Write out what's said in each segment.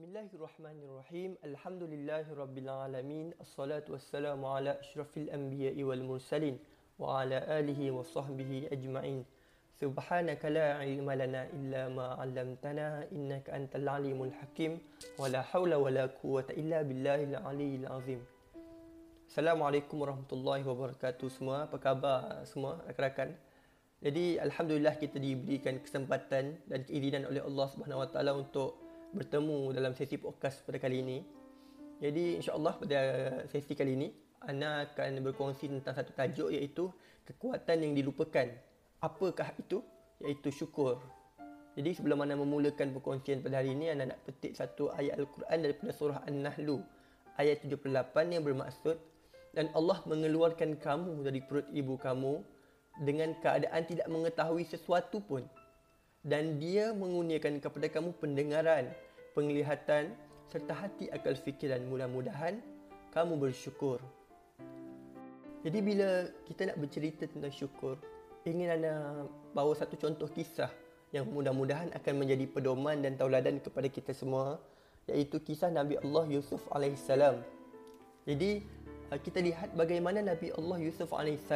Bismillahirrahmanirrahim. Alhamdulillahirabbilalamin. Assalatu wassalamu ala asyrafil anbiya'i wal mursalin wa ala alihi wa sahbihi ajma'in. Subhanaka la ilma lana illa ma 'allamtana innaka antal alimul hakim wa la haula wa la quwwata illa billahil aliyyil azim. Assalamualaikum warahmatullahi wabarakatuh semua. Apa khabar semua rakan-rakan? Jadi alhamdulillah kita diberikan kesempatan dan keizinan oleh Allah taala untuk bertemu dalam sesi podcast pada kali ini. Jadi insya-Allah pada sesi kali ini Ana akan berkongsi tentang satu tajuk iaitu kekuatan yang dilupakan. Apakah itu? Iaitu syukur. Jadi sebelum Ana memulakan perkongsian pada hari ini Ana nak petik satu ayat Al-Quran daripada surah An-Nahlu ayat 78 yang bermaksud dan Allah mengeluarkan kamu dari perut ibu kamu dengan keadaan tidak mengetahui sesuatu pun dan dia mengurniakan kepada kamu pendengaran, penglihatan serta hati akal fikiran mudah-mudahan kamu bersyukur. Jadi bila kita nak bercerita tentang syukur, ingin anda bawa satu contoh kisah yang mudah-mudahan akan menjadi pedoman dan tauladan kepada kita semua iaitu kisah Nabi Allah Yusuf AS. Jadi kita lihat bagaimana Nabi Allah Yusuf AS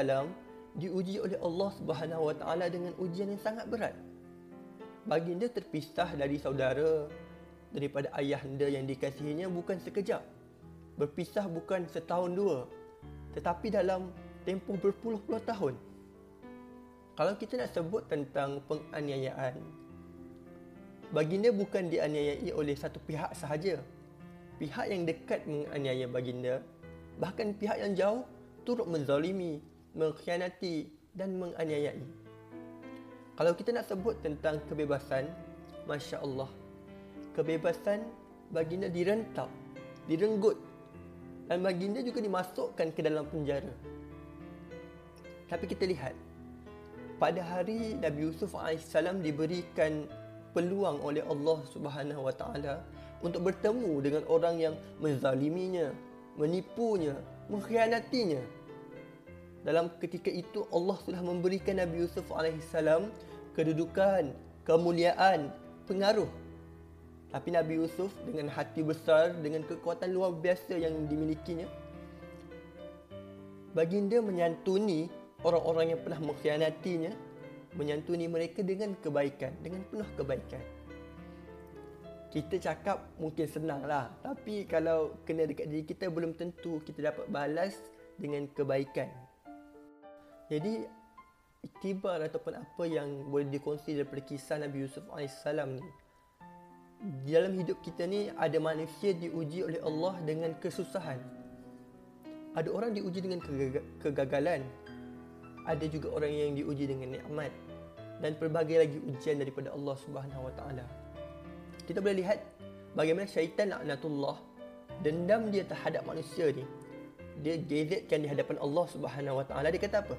diuji oleh Allah Subhanahu Wa Taala dengan ujian yang sangat berat baginda terpisah dari saudara daripada ayahanda yang dikasihinya bukan sekejap. Berpisah bukan setahun dua, tetapi dalam tempoh berpuluh-puluh tahun. Kalau kita nak sebut tentang penganiayaan, baginda bukan dianiayai oleh satu pihak sahaja. Pihak yang dekat menganiaya baginda, bahkan pihak yang jauh turut menzalimi, mengkhianati dan menganiayai. Kalau kita nak sebut tentang kebebasan, Masya Allah, kebebasan baginda direntap, direnggut dan baginda juga dimasukkan ke dalam penjara. Tapi kita lihat, pada hari Nabi Yusuf AS diberikan peluang oleh Allah Subhanahu Wa Taala untuk bertemu dengan orang yang menzaliminya, menipunya, mengkhianatinya dalam ketika itu Allah sudah memberikan Nabi Yusuf AS kedudukan, kemuliaan, pengaruh. Tapi Nabi Yusuf dengan hati besar, dengan kekuatan luar biasa yang dimilikinya, baginda menyantuni orang-orang yang pernah mengkhianatinya, menyantuni mereka dengan kebaikan, dengan penuh kebaikan. Kita cakap mungkin senang lah, tapi kalau kena dekat diri kita belum tentu kita dapat balas dengan kebaikan. Jadi itibar ataupun apa yang boleh dikongsi daripada kisah Nabi Yusuf AS ni dalam hidup kita ni ada manusia diuji oleh Allah dengan kesusahan. Ada orang diuji dengan kegagalan. Ada juga orang yang diuji dengan nikmat. Dan pelbagai lagi ujian daripada Allah Subhanahu Wa Taala. Kita boleh lihat bagaimana syaitan laknatullah dendam dia terhadap manusia ni dia gazetkan di hadapan Allah Subhanahu Wa Taala dia kata apa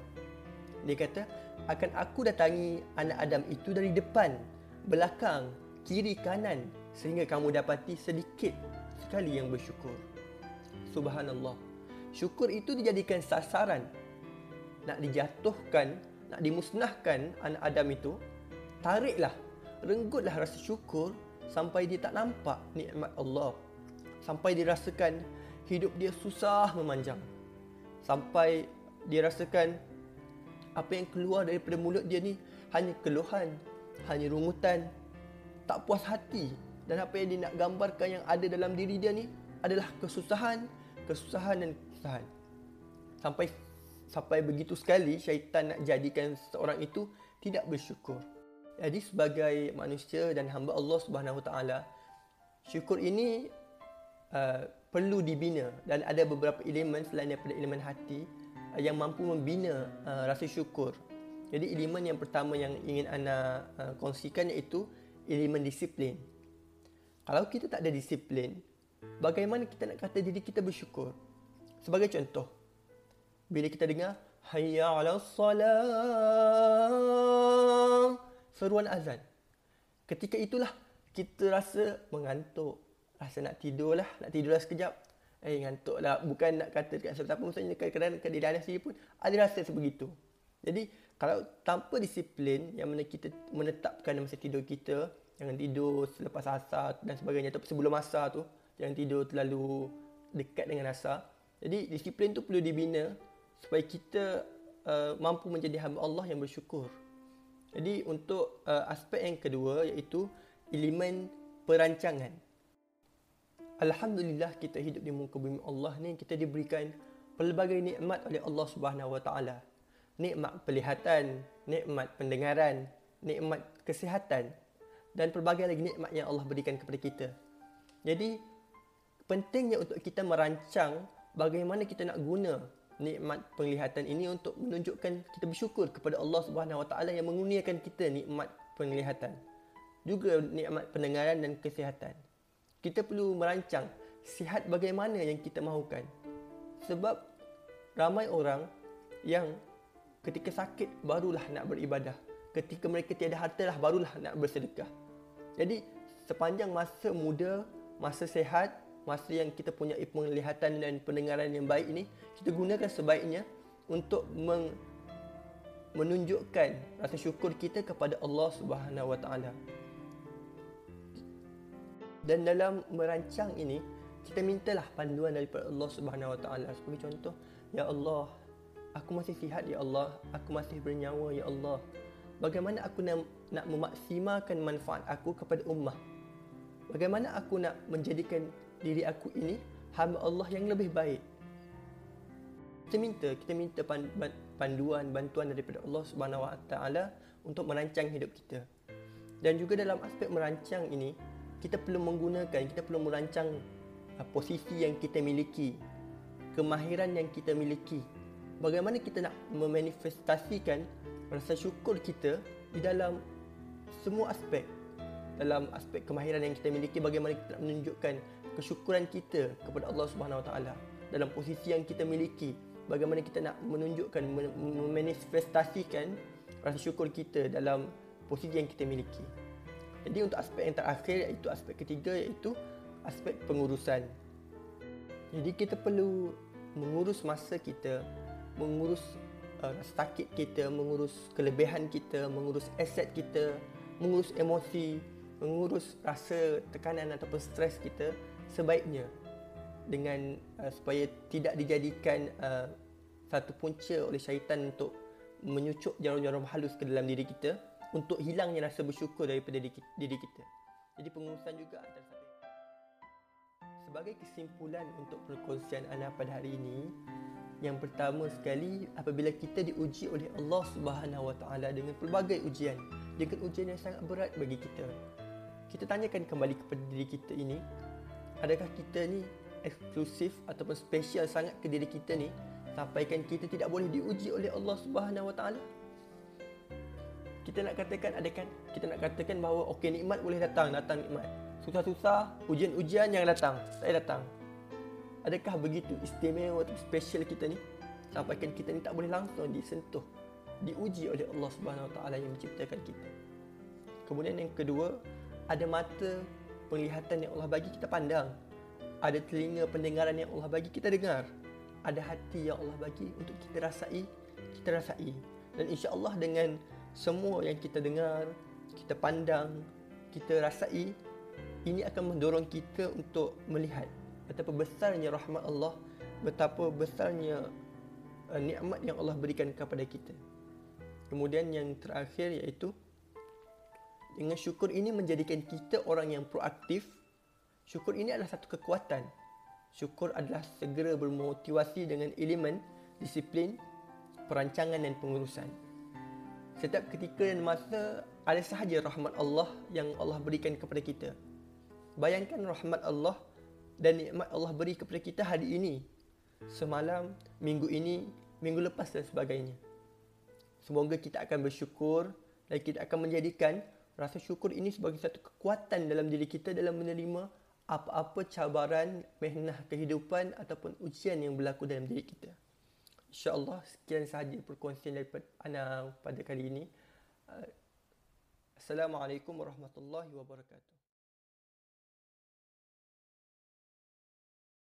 dia kata, akan aku datangi anak Adam itu dari depan, belakang, kiri, kanan sehingga kamu dapati sedikit sekali yang bersyukur. Subhanallah. Syukur itu dijadikan sasaran. Nak dijatuhkan, nak dimusnahkan anak Adam itu, tariklah, renggutlah rasa syukur sampai dia tak nampak nikmat Allah. Sampai dia rasakan hidup dia susah memanjang. Sampai dia rasakan apa yang keluar daripada mulut dia ni hanya keluhan, hanya rungutan, tak puas hati dan apa yang dia nak gambarkan yang ada dalam diri dia ni adalah kesusahan, kesusahan dan kesusahan. Sampai sampai begitu sekali syaitan nak jadikan seorang itu tidak bersyukur. Jadi sebagai manusia dan hamba Allah Subhanahu taala, syukur ini uh, perlu dibina dan ada beberapa elemen selain daripada elemen hati yang mampu membina uh, rasa syukur. Jadi elemen yang pertama yang ingin anda uh, kongsikan iaitu elemen disiplin. Kalau kita tak ada disiplin, bagaimana kita nak kata diri kita bersyukur? Sebagai contoh, bila kita dengar hayya 'ala salam seruan azan. Ketika itulah kita rasa mengantuk, rasa nak tidur lah, nak tidurlah sekejap. Eh ngantuk lah. Bukan nak kata dekat siapa-siapa Maksudnya kadang-kadang Dekat diri sendiri pun Ada rasa sebegitu. Jadi Kalau tanpa disiplin Yang mana kita menetapkan masa tidur kita Jangan tidur selepas asar dan sebagainya Tapi sebelum asar tu Jangan tidur terlalu dekat dengan asar. Jadi disiplin tu perlu dibina Supaya kita uh, mampu menjadi hamba Allah yang bersyukur. Jadi untuk uh, aspek yang kedua iaitu Elemen perancangan Alhamdulillah kita hidup di muka bumi Allah ni Kita diberikan pelbagai nikmat oleh Allah Subhanahu Wa Taala. Nikmat pelihatan, nikmat pendengaran, nikmat kesihatan dan pelbagai lagi nikmat yang Allah berikan kepada kita. Jadi pentingnya untuk kita merancang bagaimana kita nak guna nikmat penglihatan ini untuk menunjukkan kita bersyukur kepada Allah Subhanahu Wa Taala yang mengurniakan kita nikmat penglihatan. Juga nikmat pendengaran dan kesihatan. Kita perlu merancang sihat bagaimana yang kita mahukan. Sebab ramai orang yang ketika sakit barulah nak beribadah. Ketika mereka tiada harta lah barulah nak bersedekah. Jadi sepanjang masa muda, masa sehat, masa yang kita punya penglihatan dan pendengaran yang baik ini, kita gunakan sebaiknya untuk meng menunjukkan rasa syukur kita kepada Allah Subhanahu Wa Taala. Dan dalam merancang ini, kita mintalah panduan daripada Allah Subhanahu Wa Taala. Sebagai contoh Ya Allah aku masih sihat ya Allah. Aku masih bernyawa ya Allah. Bagaimana aku nak nak memaksimalkan manfaat aku kepada ummah? Bagaimana aku nak menjadikan diri aku ini hamba Allah yang lebih baik? Kita minta kita minta panduan bantuan daripada Allah Subhanahu Wa Taala untuk merancang hidup kita. Dan juga dalam aspek merancang ini kita perlu menggunakan kita perlu merancang uh, posisi yang kita miliki kemahiran yang kita miliki. Bagaimana kita nak memanifestasikan rasa syukur kita di dalam semua aspek. Dalam aspek kemahiran yang kita miliki bagaimana kita nak menunjukkan kesyukuran kita kepada Allah Subhanahu Wa Taala. Dalam posisi yang kita miliki bagaimana kita nak menunjukkan memanifestasikan rasa syukur kita dalam posisi yang kita miliki jadi untuk aspek yang terakhir iaitu aspek ketiga iaitu aspek pengurusan. Jadi kita perlu mengurus masa kita, mengurus uh, sakit kita, mengurus kelebihan kita, mengurus aset kita, mengurus emosi, mengurus rasa tekanan ataupun stres kita sebaiknya dengan uh, supaya tidak dijadikan uh, satu punca oleh syaitan untuk menyucuk jarum-jarum halus ke dalam diri kita untuk hilangnya rasa bersyukur daripada diri kita. Jadi pengurusan juga antara satu. Sebagai kesimpulan untuk perkongsian anda pada hari ini, yang pertama sekali apabila kita diuji oleh Allah Subhanahu Wa Taala dengan pelbagai ujian, dengan ujian yang sangat berat bagi kita. Kita tanyakan kembali kepada diri kita ini, adakah kita ni eksklusif ataupun spesial sangat ke diri kita ni sampaikan kita tidak boleh diuji oleh Allah Subhanahu Wa Taala? Kita nak katakan ada kan kita nak katakan bahawa okey nikmat boleh datang datang nikmat. Susah-susah ujian-ujian yang datang saya datang. Adakah begitu istimewa atau special kita ni? Sampaikan kita ni tak boleh langsung disentuh diuji oleh Allah Subhanahu Wa Taala yang menciptakan kita. Kemudian yang kedua ada mata penglihatan yang Allah bagi kita pandang. Ada telinga pendengaran yang Allah bagi kita dengar. Ada hati yang Allah bagi untuk kita rasai kita rasai. Dan insya-Allah dengan semua yang kita dengar, kita pandang, kita rasai, ini akan mendorong kita untuk melihat betapa besarnya rahmat Allah, betapa besarnya uh, nikmat yang Allah berikan kepada kita. Kemudian yang terakhir iaitu dengan syukur ini menjadikan kita orang yang proaktif. Syukur ini adalah satu kekuatan. Syukur adalah segera bermotivasi dengan elemen disiplin, perancangan dan pengurusan. Setiap ketika dan masa ada sahaja rahmat Allah yang Allah berikan kepada kita. Bayangkan rahmat Allah dan nikmat Allah beri kepada kita hari ini, semalam, minggu ini, minggu lepas dan sebagainya. Semoga kita akan bersyukur dan kita akan menjadikan rasa syukur ini sebagai satu kekuatan dalam diri kita dalam menerima apa-apa cabaran, mehnah kehidupan ataupun ujian yang berlaku dalam diri kita. InsyaAllah sekian sahaja perkongsian daripada Ana pada kali ini. Assalamualaikum warahmatullahi wabarakatuh.